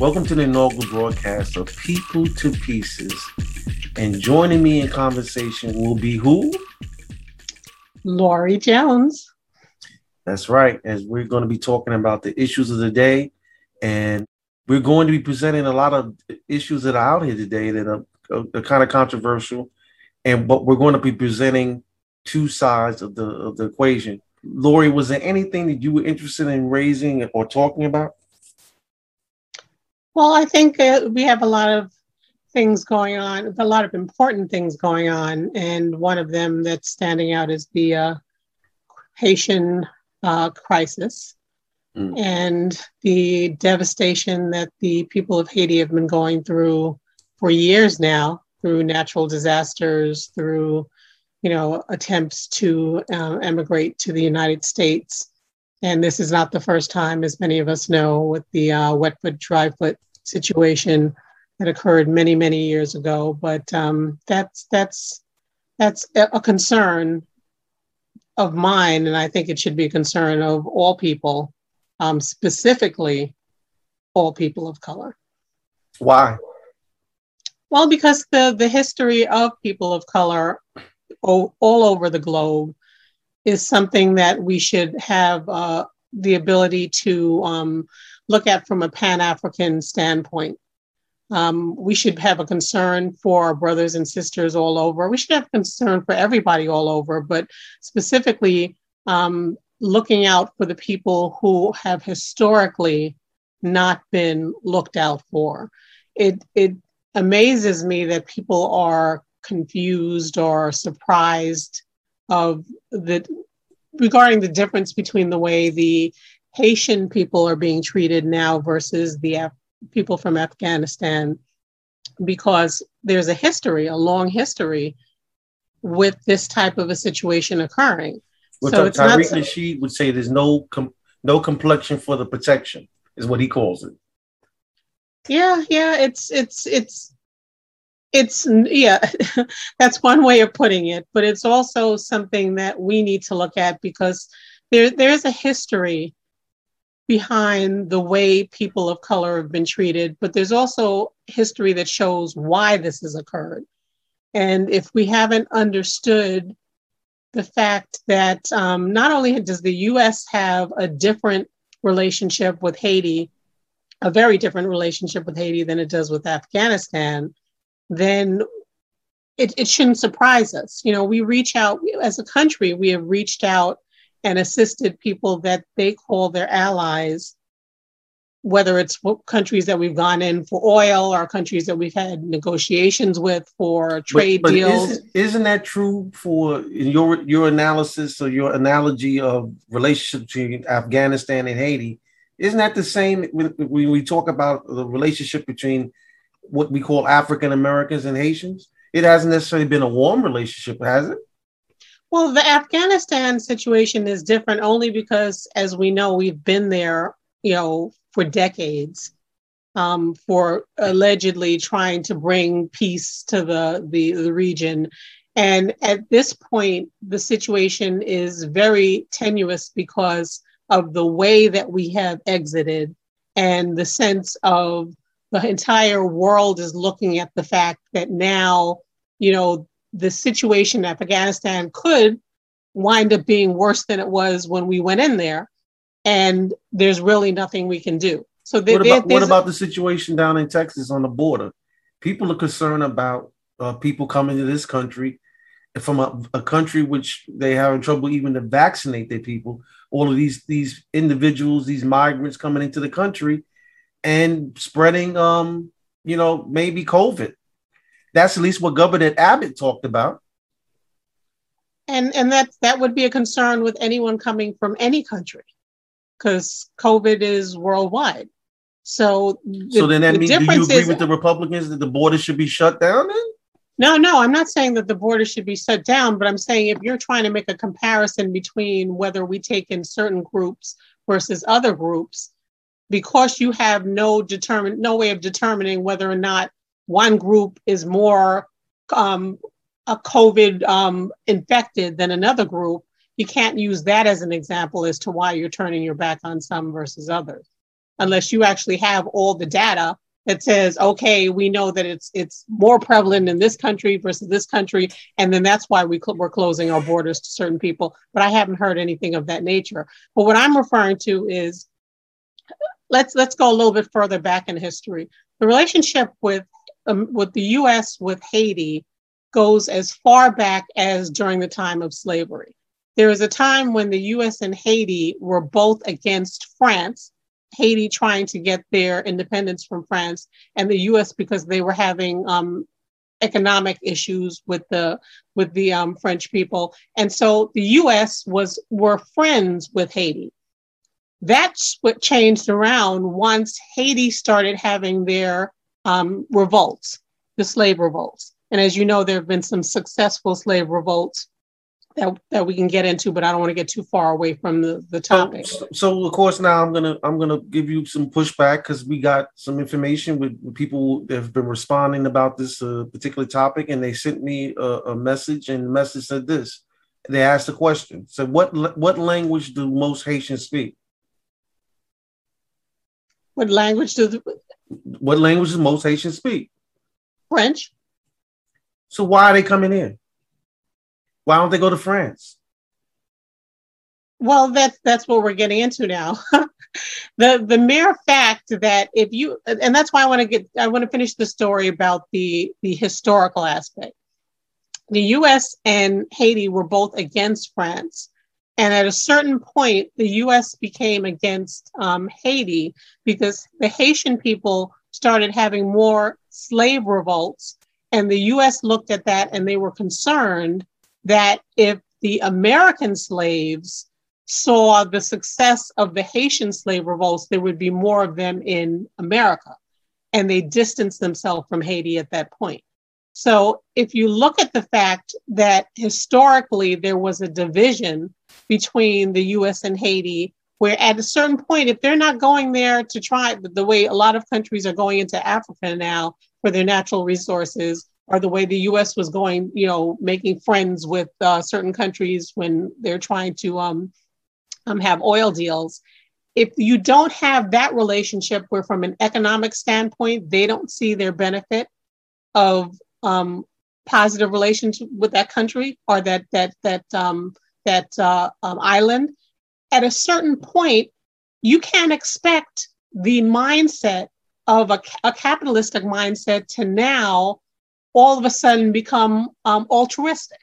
Welcome to the inaugural broadcast of People to Pieces. And joining me in conversation will be who? Lori Jones. That's right, as we're going to be talking about the issues of the day. And we're going to be presenting a lot of issues that are out here today that are, are, are kind of controversial. And but we're going to be presenting two sides of the of the equation. Lori, was there anything that you were interested in raising or talking about? Well, I think uh, we have a lot of things going on, a lot of important things going on, and one of them that's standing out is the uh, Haitian uh, crisis mm. and the devastation that the people of Haiti have been going through for years now, through natural disasters, through you know attempts to uh, emigrate to the United States. And this is not the first time, as many of us know, with the uh, wet foot, dry foot situation that occurred many many years ago but um, that's that's that's a concern of mine and i think it should be a concern of all people um, specifically all people of color. Why? Well because the the history of people of color all, all over the globe is something that we should have uh, the ability to um, look at from a Pan African standpoint. Um, we should have a concern for our brothers and sisters all over. We should have concern for everybody all over, but specifically um, looking out for the people who have historically not been looked out for. It, it amazes me that people are confused or surprised of the regarding the difference between the way the Haitian people are being treated now versus the Af- people from Afghanistan because there's a history, a long history with this type of a situation occurring. Well, so Ty- Tariq Nasheed would say there's no com- no complexion for the protection, is what he calls it. Yeah, yeah, it's it's it's it's yeah, that's one way of putting it, but it's also something that we need to look at because there there's a history behind the way people of color have been treated, but there's also history that shows why this has occurred. And if we haven't understood the fact that um, not only does the US have a different relationship with Haiti, a very different relationship with Haiti than it does with Afghanistan, then it, it shouldn't surprise us. You know, we reach out as a country, we have reached out and assisted people that they call their allies, whether it's countries that we've gone in for oil or countries that we've had negotiations with for trade but, but deals. Isn't, isn't, that true for your your analysis or your analogy of relationship between Afghanistan and Haiti? Isn't that the same when, when we talk about the relationship between what we call African Americans and Haitians? It hasn't necessarily been a warm relationship, has it? Well, the Afghanistan situation is different only because, as we know, we've been there, you know, for decades, um, for allegedly trying to bring peace to the, the, the region. And at this point, the situation is very tenuous because of the way that we have exited and the sense of the entire world is looking at the fact that now, you know, the situation in Afghanistan could wind up being worse than it was when we went in there. And there's really nothing we can do. So what, about, what about the situation down in Texas on the border? People are concerned about uh, people coming to this country from a, a, country which they having trouble even to vaccinate their people. All of these these individuals, these migrants coming into the country and spreading, um, you know, maybe COVID. That's at least what Governor Abbott talked about. And and that that would be a concern with anyone coming from any country, because COVID is worldwide. So, the, so then that the means do you agree is, with the Republicans that the border should be shut down? Then? No, no, I'm not saying that the border should be shut down, but I'm saying if you're trying to make a comparison between whether we take in certain groups versus other groups, because you have no determine no way of determining whether or not one group is more um, a COVID um, infected than another group, you can't use that as an example as to why you're turning your back on some versus others. unless you actually have all the data that says, okay, we know that it's it's more prevalent in this country versus this country, and then that's why we cl- we're closing our borders to certain people. But I haven't heard anything of that nature. But what I'm referring to is let's let's go a little bit further back in history. The relationship with um, with the U.S. with Haiti goes as far back as during the time of slavery. There was a time when the US and Haiti were both against France, Haiti trying to get their independence from France, and the US because they were having um, economic issues with the with the um, French people, and so the U.S. was were friends with Haiti. That's what changed around once Haiti started having their um, revolts, the slave revolts. And as you know, there have been some successful slave revolts that, that we can get into, but I don't want to get too far away from the, the topic. So, so of course now I'm gonna I'm gonna give you some pushback because we got some information with, with, people that have been responding about this uh, particular topic, and they sent me a, a, message, and the message said this. They asked a question. So what what language do most Haitians speak? What language do the, what language does most Haitians speak? French. So why are they coming in? Why don't they go to France? Well, that's that's what we're getting into now. the the mere fact that if you and that's why I want to get I want to finish the story about the the historical aspect. The US and Haiti were both against France. And at a certain point, the US became against um, Haiti because the Haitian people started having more slave revolts and the US looked at that and they were concerned that if the American slaves saw the success of the Haitian slave revolts, there would be more of them in America. And they distanced themselves from Haiti at that point. So if you look at the fact that historically there was a division between the US and Haiti, where at a certain point, if they're not going there to try the way a lot of countries are going into Africa now for their natural resources, or the way the U.S. was going, you know, making friends with uh, certain countries when they're trying to um, um, have oil deals. If you don't have that relationship, where from an economic standpoint, they don't see their benefit of um, positive relations with that country or that that that um, that uh, um, island, at a certain point, you can't expect the mindset of a, a capitalistic mindset to now all of a sudden become um, altruistic.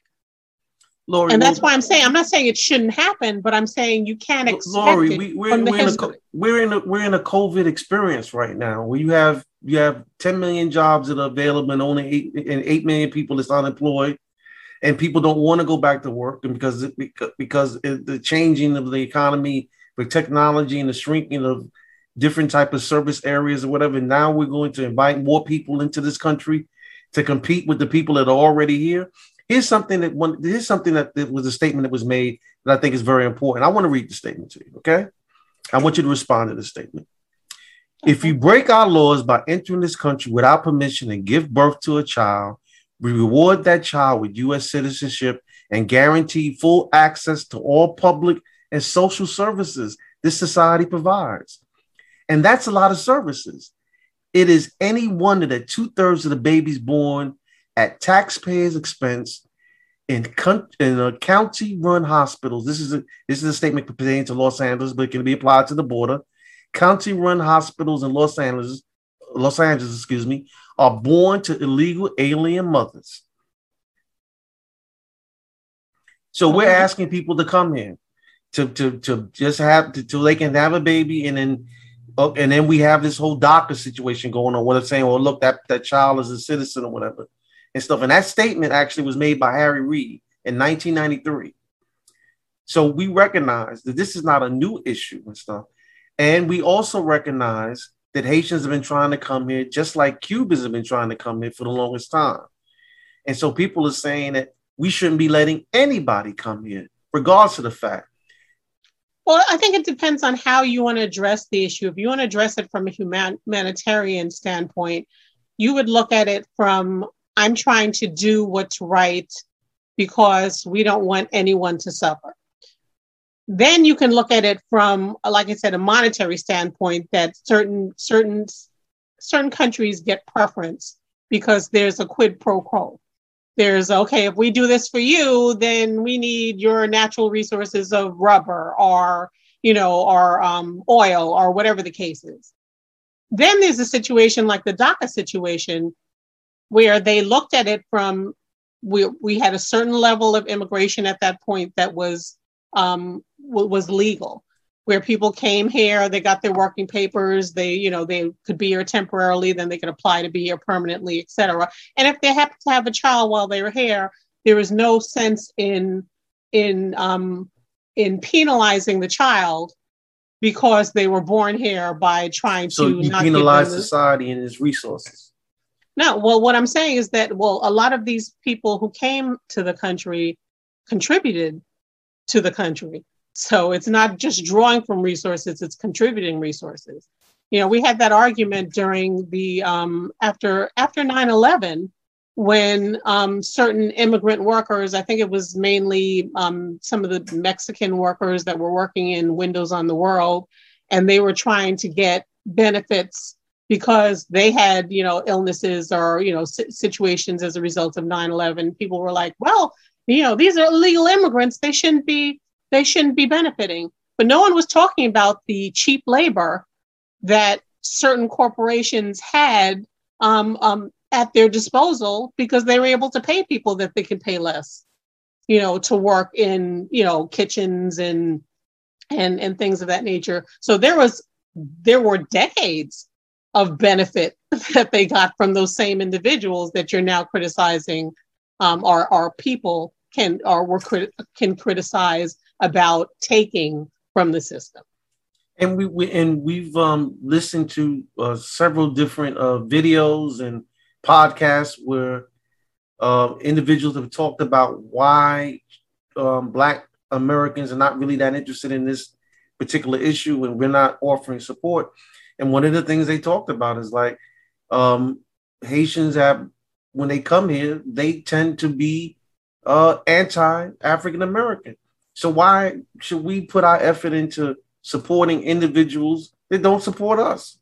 Lori, and that's why I'm saying I'm not saying it shouldn't happen, but I'm saying you can't expect Lori, it we, we're, from the we're, in a, we're in a we're in a COVID experience right now where you have you have 10 million jobs that are available and only eight and eight million people that's unemployed, and people don't want to go back to work and because it, because the changing of the economy with technology and the shrinking of different type of service areas or whatever. Now we're going to invite more people into this country to compete with the people that are already here. Here's something that one. Here's something that, that was a statement that was made that I think is very important. I want to read the statement to you. Okay, I want you to respond to the statement. If you break our laws by entering this country without permission and give birth to a child, we reward that child with U.S. citizenship and guarantee full access to all public and social services this society provides. And that's a lot of services. It is any wonder that two thirds of the babies born at taxpayers' expense in, in uh, county-run hospitals. This is a this is a statement pertaining to Los Angeles, but it can be applied to the border. County-run hospitals in Los Angeles, Los Angeles, excuse me, are born to illegal alien mothers. So we're asking people to come in to to to just have to, till they can have a baby and then oh, and then we have this whole DACA situation going on where they're saying, well, look, that, that child is a citizen or whatever and stuff. And that statement actually was made by Harry Reid in 1993. So we recognize that this is not a new issue and stuff. And we also recognize that Haitians have been trying to come here just like Cubans have been trying to come here for the longest time. And so people are saying that we shouldn't be letting anybody come here, regardless of the fact well, I think it depends on how you want to address the issue. If you want to address it from a human, humanitarian standpoint, you would look at it from I'm trying to do what's right because we don't want anyone to suffer. Then you can look at it from, like I said, a monetary standpoint that certain certain certain countries get preference because there's a quid pro quo. There's okay, if we do this for you, then we need your natural resources of rubber or you know, or um, oil or whatever the case is. Then there's a situation like the DACA situation where they looked at it from we we had a certain level of immigration at that point that was um, w- was legal, where people came here, they got their working papers, they you know they could be here temporarily, then they could apply to be here permanently, etc. And if they happen to have a child while they were here, there was no sense in in um, in penalizing the child because they were born here by trying so to you penalize society and its resources. No, well, what I'm saying is that well, a lot of these people who came to the country contributed to the country. So it's not just drawing from resources; it's contributing resources. You know, we had that argument during the um, after after 9/11 when um, certain immigrant workers, I think it was mainly um, some of the Mexican workers that were working in Windows on the World, and they were trying to get benefits because they had, you know, illnesses or, you know, situations as a result of 9-11. People were like, well, you know, these are illegal immigrants. They shouldn't be, they shouldn't be benefiting. But no one was talking about the cheap labor that certain corporations had um, um, at their disposal because they were able to pay people that they could pay less, you know, to work in, you know, kitchens and and and things of that nature. So there was there were decades of benefit that they got from those same individuals that you're now criticizing um, or people can or were crit- can criticize about taking from the system and we, we and we've um, listened to uh, several different uh, videos and podcasts where uh, individuals have talked about why um, Black Americans are not really that interested in this particular issue and we're not offering support. And one of the things they talked about is like um, Haitians have, when they come here, they tend to be uh, anti African American. So why should we put our effort into supporting individuals that don't support us?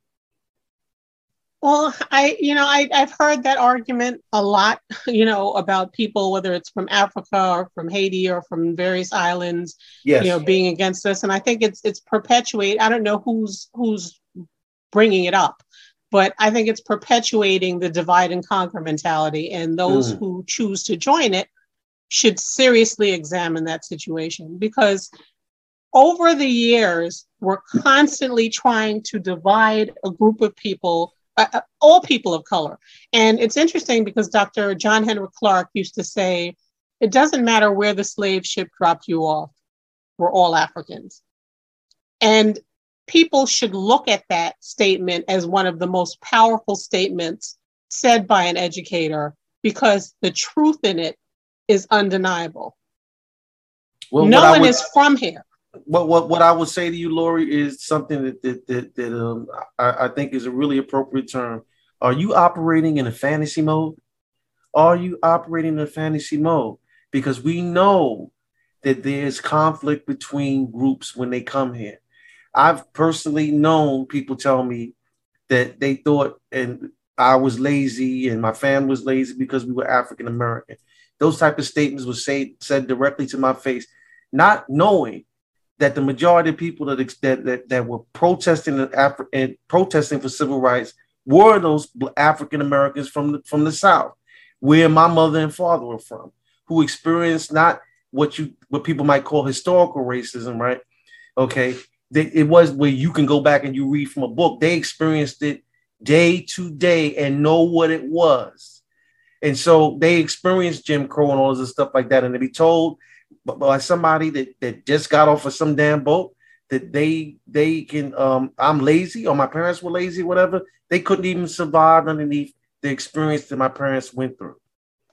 Well, I, you know, I, I've heard that argument a lot, you know, about people, whether it's from Africa or from Haiti or from various islands, yes. you know, being against us. And I think it's it's perpetuate. I don't know who's who's bringing it up, but I think it's perpetuating the divide and conquer mentality. And those mm. who choose to join it should seriously examine that situation because over the years, we're constantly trying to divide a group of people uh, uh, all people of color. And it's interesting because Dr. John Henrik Clarke used to say, it doesn't matter where the slave ship dropped you off, we're all Africans. And people should look at that statement as one of the most powerful statements said by an educator because the truth in it is undeniable. Well, no one would, is from here what what what I would say to you, Lori, is something that that that, that um, I, I think is a really appropriate term. Are you operating in a fantasy mode? Are you operating in a fantasy mode? Because we know that there's conflict between groups when they come here. I've personally known people tell me that they thought and I was lazy and my family was lazy because we were African American. Those type of statements were say, said directly to my face, not knowing that the majority of people that that that, that were protesting Afri- and protesting for civil rights were those African Americans from the, from the South, where my mother and father were from, who experienced not what you what people might call historical racism, right? Okay, it was where you can go back and you read from a book. They experienced it day to day and know what it was. And so they experienced Jim Crow and all this stuff like that. And to be told by somebody that, that just got off of some damn boat that they they can um I'm lazy or my parents were lazy, whatever, they couldn't even survive underneath the experience that my parents went through.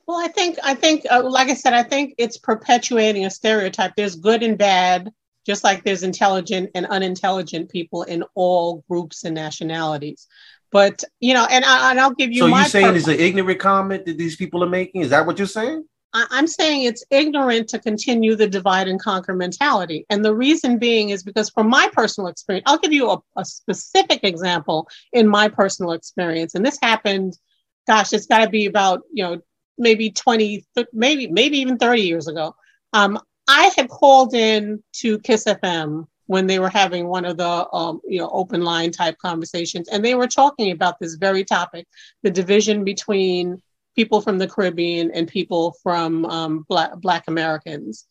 Well, I think I think uh, like I said, I think it's perpetuating a stereotype. There's good and bad, just like there's intelligent and unintelligent people in all groups and nationalities. But you know, and, I, and I'll give you. So you saying is an ignorant comment that these people are making? Is that what you're saying? I- I'm saying it's ignorant to continue the divide and conquer mentality. And the reason being is because, from my personal experience, I'll give you a, a specific example in my personal experience. And this happened, gosh, it's got to be about, you know, maybe 20, maybe, maybe even 30 years ago. Um, I had called in to Kiss FM when they were having one of the um, you know open line type conversations, and they were talking about this very topic: the division between people from the Caribbean and people from um, Black, Black Americans.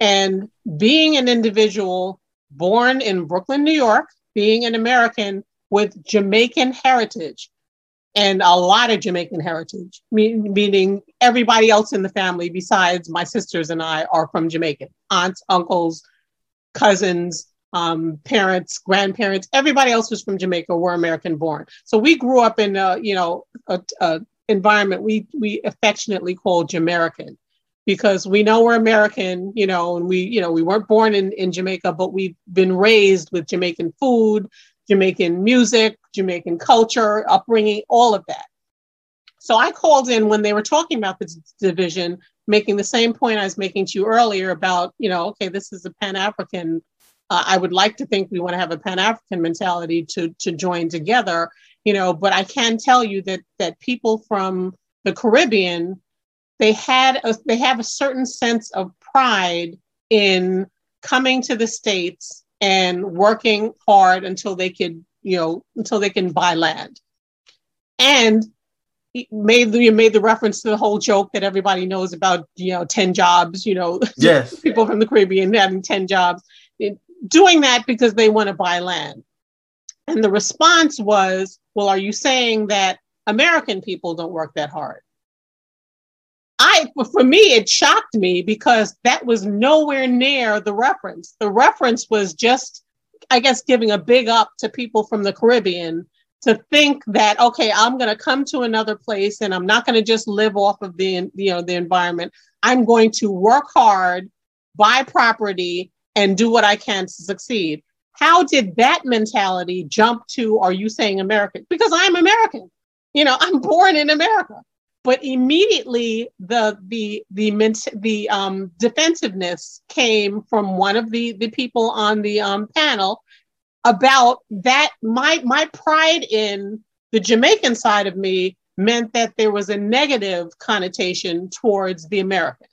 And being an individual born in Brooklyn, New York, being an American with Jamaican heritage, and a lot of Jamaican heritage, meaning everybody else in the family besides my sisters and I are from Jamaica. Aunts, uncles, cousins, um, parents, grandparents, everybody else was from Jamaica were American born. So we grew up in a, you know, a, a environment we we affectionately call Jamaican because we know we're American, you know, and we, you know, we weren't born in, in Jamaica, but we've been raised with Jamaican food, Jamaican music, Jamaican culture, upbringing, all of that. So I called in when they were talking about this division, making the same point I was making to you earlier about, you know, okay, this is a Pan African. Uh, I would like to think we want to have a Pan African mentality to to join together you know but i can tell you that that people from the caribbean they had a, they have a certain sense of pride in coming to the states and working hard until they could you know until they can buy land. And made the, you made the reference to the whole joke that everybody knows about you know 10 jobs you know yes. people from the caribbean having 10 jobs doing that because they want to buy land. And the response was, well, are you saying that American people don't work that hard? For me, it shocked me because that was nowhere near the reference. The reference was just, I guess, giving a big up to people from the Caribbean to think that okay i'm going to come to another place and i'm not going to just live off of the you know the environment i'm going to work hard buy property and do what i can to succeed how did that mentality jump to are you saying American? Because I'm American. You know, I'm born in America. But immediately the the the the um, defensiveness came from one of the the people on the um, panel about that my my pride in the Jamaican side of me meant that there was a negative connotation towards the American.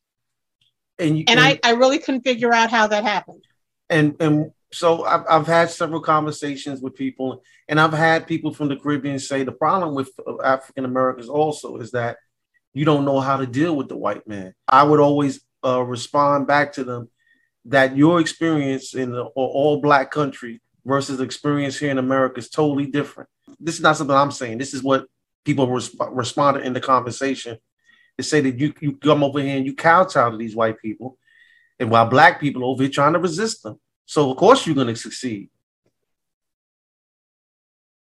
And, you, and, and I, I really couldn't figure out how that happened. And and so I've, I've had several conversations with people, and I've had people from the Caribbean say the problem with African Americans also is that you don't know how to deal with the white man. I would always uh, respond back to them that your experience in the all black country versus experience here in America is totally different. This is not something I'm saying. This is what people resp- responded in the conversation. They say that you, you come over here and you kowtow to these white people, and while black people over here trying to resist them. So of course you're going to succeed.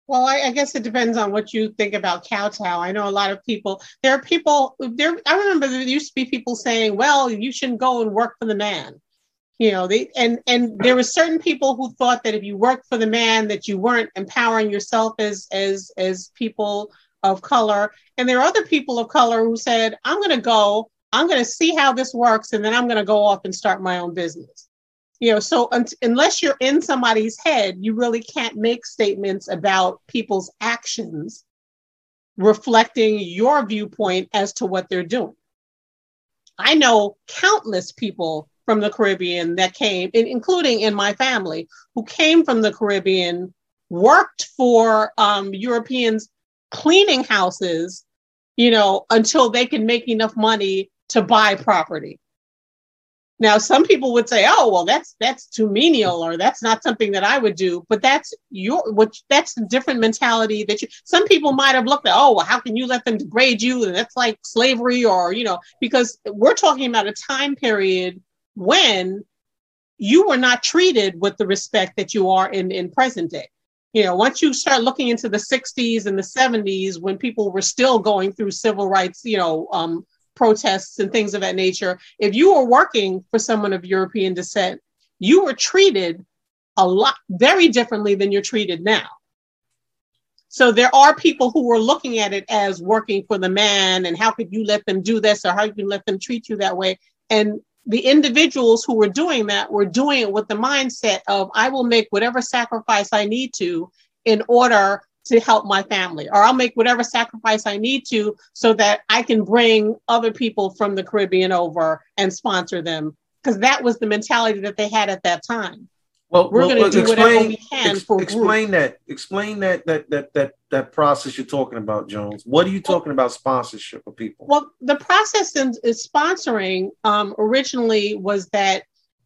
Well, I, I, guess it depends on what you think about kowtow. I know a lot of people. There are people. There, I remember there used to be people saying, "Well, you shouldn't go and work for the man." You know, they and and there were certain people who thought that if you worked for the man, that you weren't empowering yourself as as as people of color. And there are other people of color who said, "I'm going to go. I'm going to see how this works, and then I'm going to go off and start my own business." You know so un- unless you're in somebody's head you really can't make statements about people's actions reflecting your viewpoint as to what they're doing. I know countless people from the caribbean that came including in my family who came from the caribbean worked for um, europeans cleaning houses you know until they can make enough money to buy property now, some people would say, "Oh, well, that's that's too menial, or that's not something that I would do." But that's your which that's a different mentality that you. Some people might have looked at, "Oh, well, how can you let them degrade you?" And that's like slavery, or you know, because we're talking about a time period when you were not treated with the respect that you are in in present day. You know, once you start looking into the 60s and the 70s, when people were still going through civil rights, you know, um, protests and things of that nature, if you were working for someone of European descent, you were treated a lot very differently than you're treated now. So there are people who were looking at it as working for the man, and how could you let them do this, or how could you can let them treat you that way? And the individuals who were doing that were doing it with the mindset of I will make whatever sacrifice I need to in order to help my family, or I'll make whatever sacrifice I need to so that I can bring other people from the Caribbean over and sponsor them. Because that was the mentality that they had at that time. Well, we're well, going to do explain, whatever we can ex- for explain group. that. Explain that that that that that process you're talking about, Jones. What are you talking well, about sponsorship of people? Well, the process in, is sponsoring um, originally was that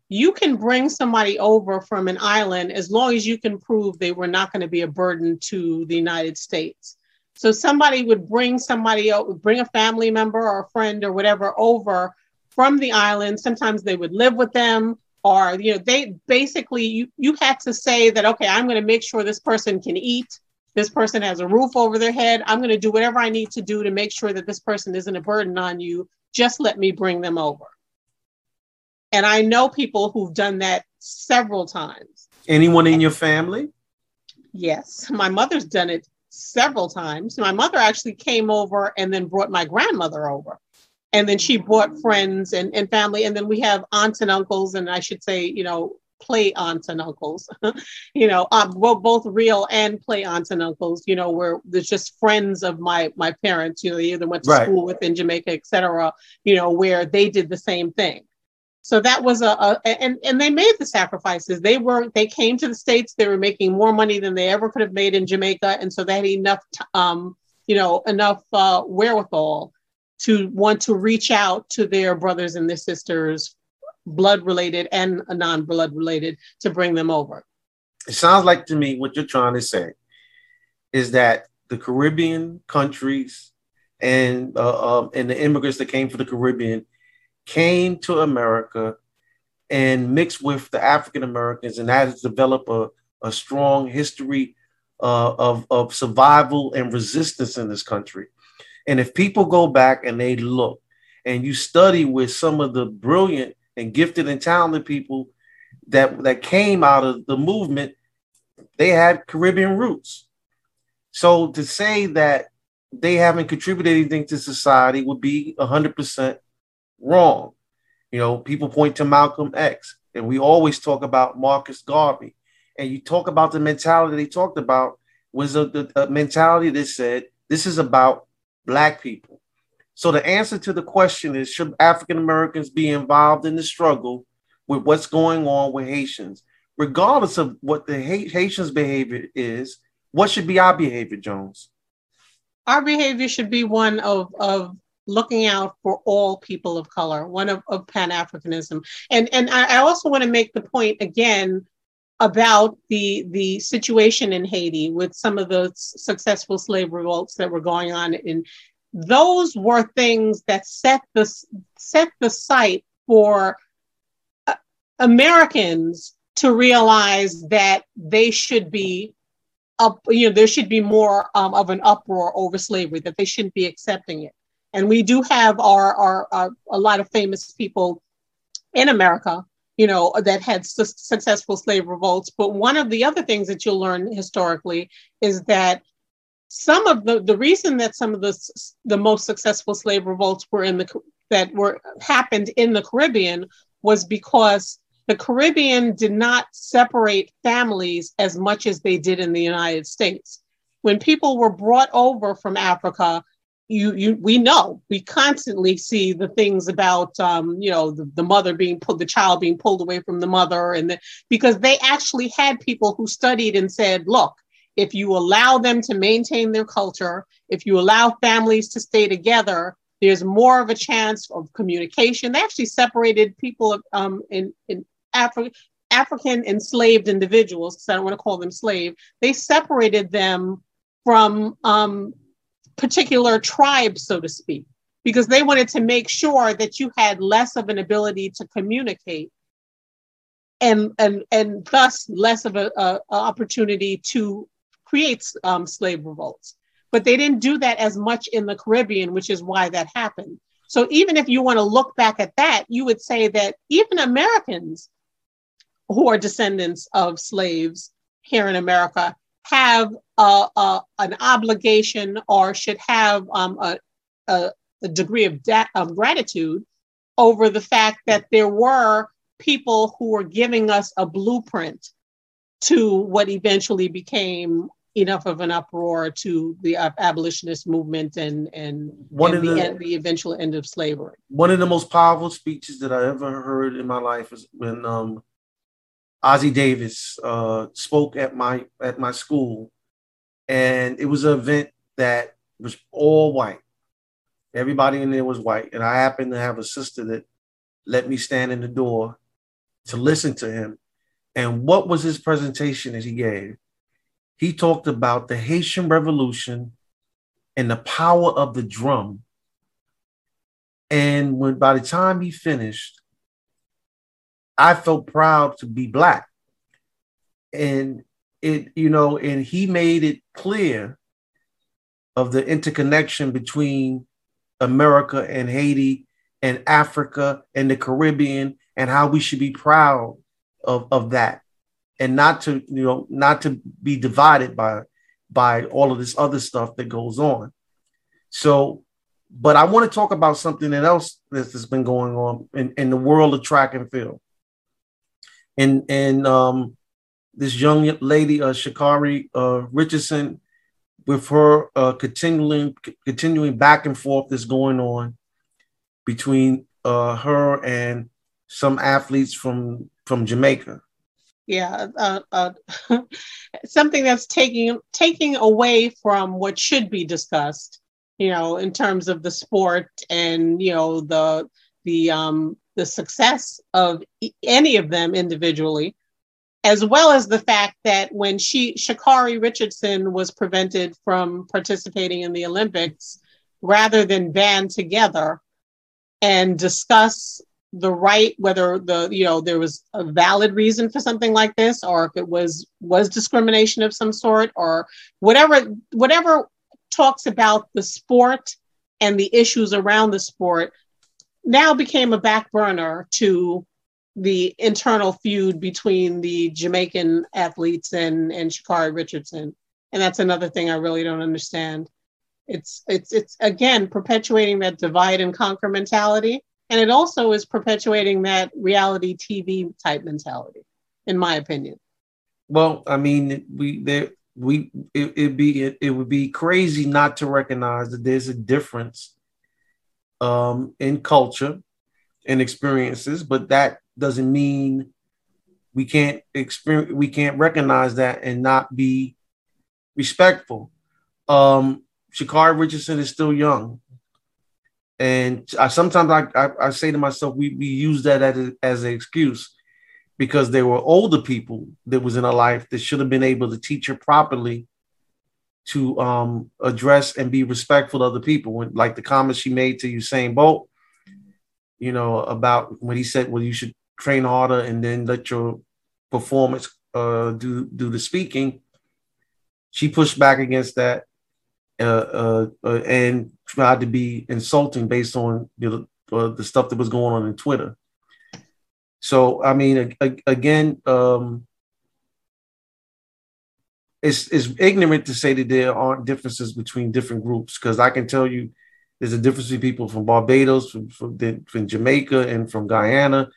you can bring somebody over from an island as long as you can prove they were not going to be a burden to the United States. So somebody would bring somebody would bring a family member or a friend or whatever over from the island. Sometimes they would live with them or you know they basically you you had to say that okay i'm going to make sure this person can eat this person has a roof over their head i'm going to do whatever i need to do to make sure that this person isn't a burden on you just let me bring them over and i know people who've done that several times. Anyone in your family? Yes. My mother's done it several times. My mother actually came over and then brought my grandmother over. And then she brought friends and, and family. And then we have aunts and uncles and i should say you know play aunts and uncles. You know um, well, both real and play aunts and uncles. You know where there's just friends of my my parents. You know they either went to right. school with in jamaica etc you know where they did the same thing so that was a, a, and and they made the sacrifices. They were they came to the states. They were making more money than they ever could have made in jamaica. And so they had enough um you know enough uh, wherewithal to want to reach out to their brothers and their sisters, blood related and non blood related, to bring them over. It sounds like to me what you're trying to say is that the Caribbean countries and uh, um, and the immigrants that came from the Caribbean came to America and mixed with the African Americans, and has developed a, a strong history uh, of, of survival and resistance in this country. And if people go back and they look and you study with some of the brilliant and gifted and talented people that, that came out of the movement, they had Caribbean roots. So to say that they haven't contributed anything to society would be 100% wrong. You know, people point to Malcolm X, and we always talk about Marcus Garvey. And you talk about the mentality they talked about was a, a mentality that said this is about black people. So the answer to the question is should African Americans be involved in the struggle with what's going on with Haitians? Regardless of what the Haitians' behavior is, what should be our behavior, Jones? Our behavior should be one of, of looking out for all people of color, one of, of Pan Africanism. And, and I also want to make the point again about the the situation in Haiti with some of the successful slave revolts that were going on and those were things that set the set the site for uh, Americans to realize that they should be up you know there should be more um, of an uproar over slavery that they shouldn't be accepting it and we do have our, our, our a lot of famous people in America you know, that had su- successful slave revolts. But one of the other things that you'll learn historically is that some of the the reason that some of the the most successful slave revolts were in the that were happened in the Caribbean was because the Caribbean did not separate families as much as they did in the United States. When people were brought over from Africa, you you we know. We constantly see the things about um, you know the, the mother being pulled the child being pulled away from the mother and the, because they actually had people who studied and said look if you allow them to maintain their culture if you allow families to stay together there's more of a chance of communication. They actually separated people um, in in Africa African enslaved individuals, because I don't want to call them slave, they separated them from um, particular tribe, so to speak, because they wanted to make sure that you had less of an ability to communicate and and and thus less of a, a, a opportunity to create um, slave revolts. But they didn't do that as much in the Caribbean, which is why that happened. So even if you want to look back at that, you would say that even Americans who are descendants of slaves here in America have an obligation or should have um, a, a, a, degree of, da- of gratitude over the fact that there were people who were giving us a blueprint to what eventually became enough of an uproar to the abolitionist movement and and, one and of the, the, end, the eventual end of slavery. One of the most powerful speeches that I ever heard in my life is when um, Ossie Davis uh, spoke at my at my school, and it was an event that was all white. Everybody in there was white, and I happened to have a sister that let me stand in the door to listen to him. And what was his presentation that he gave? He talked about the Haitian Revolution and the power of the drum. And when by the time he finished, I felt proud to be black. And it, you know, and he made it clear of the interconnection between America and Haiti and Africa and the Caribbean and how we should be proud of, of that and not to, you know, not to be divided by by all of this other stuff that goes on. So, but I want to talk about something else that's been going on in, in the world of track and field and and um, this young lady, uh, Sha'Carri uh, Richardson, with her uh, continuing continuing back and forth that's going on between uh, her and some athletes from from Jamaica. Yeah, uh, uh, something that's taking taking away from what should be discussed. You know, in terms of the sport and you know the the um, the success of any of them individually, as well as the fact that when she Sha'Carri Richardson was prevented from participating in the Olympics, rather than band together and discuss the right whether the you know there was a valid reason for something like this or if it was was discrimination of some sort or whatever whatever talks about the sport and the issues around the sport now became a back burner to the internal feud between the Jamaican athletes and and Sha'Carri Richardson, and that's another thing I really don't understand. It's it's it's again perpetuating that divide and conquer mentality, and it also is perpetuating that reality TV type mentality, in my opinion. Well, I mean, we there we it, it'd be it, it would be crazy not to recognize that there's a difference um, in culture and experiences, but that doesn't mean we can't experience we can't recognize that and not be respectful. Um, Sha'Carri Richardson is still young. And I sometimes I, I, I say to myself, we, we use that as, a, as an excuse because there were older people that was in her life that should have been able to teach her properly to um, address and be respectful to other people. When, like the comments she made to Usain Bolt, you know, about when he said, "Well, you should train harder and then let your performance uh, do do the speaking." She pushed back against that uh, uh, uh and tried to be insulting based on you know, uh, the stuff that was going on in Twitter. So, I mean, again, um, it's it's ignorant to say that there aren't differences between different groups because I can tell you there's a difference between people from Barbados, from, from, from Jamaica, and from Guyana,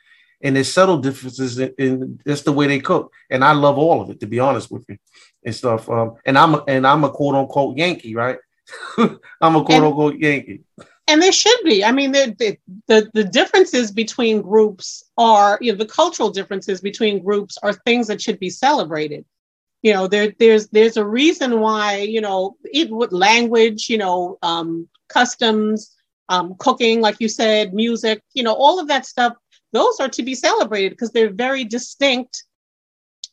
and there's subtle differences in, in just the way they cook. And I love all of it, to be honest with you, and stuff. Um, and I'm a, and I'm a quote unquote Yankee, right? I'm a quote unquote Yankee. And there should be. I mean, the, the the differences between groups are, you know, the cultural differences between groups are things that should be celebrated you know there there's there's a reason why you know it with language you know um, customs um, cooking like you said music you know all of that stuff those are to be celebrated because they're very distinct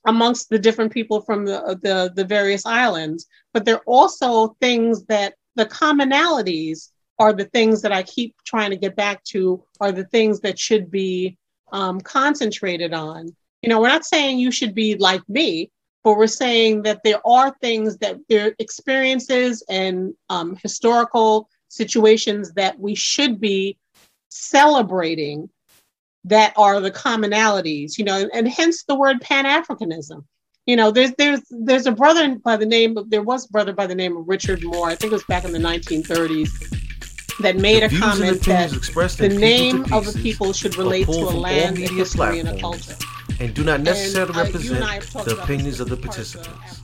amongst the different people from the, the the various islands. But they're also things that the commonalities are the things that i keep trying to get back to are the things that should be um, concentrated on. You know we're not saying you should be like me but we're saying that there are things that there are experiences and um, historical situations that we should be celebrating that are the commonalities, you know, and hence the word Pan Africanism. You know, there's there's there's a brother by the name of there was a brother by the name of Richard Moore. I think it was back in the 1930s that made the a comment that the name of a people should relate to a land, a history, and a culture and do not necessarily and, represent the opinions of the participants.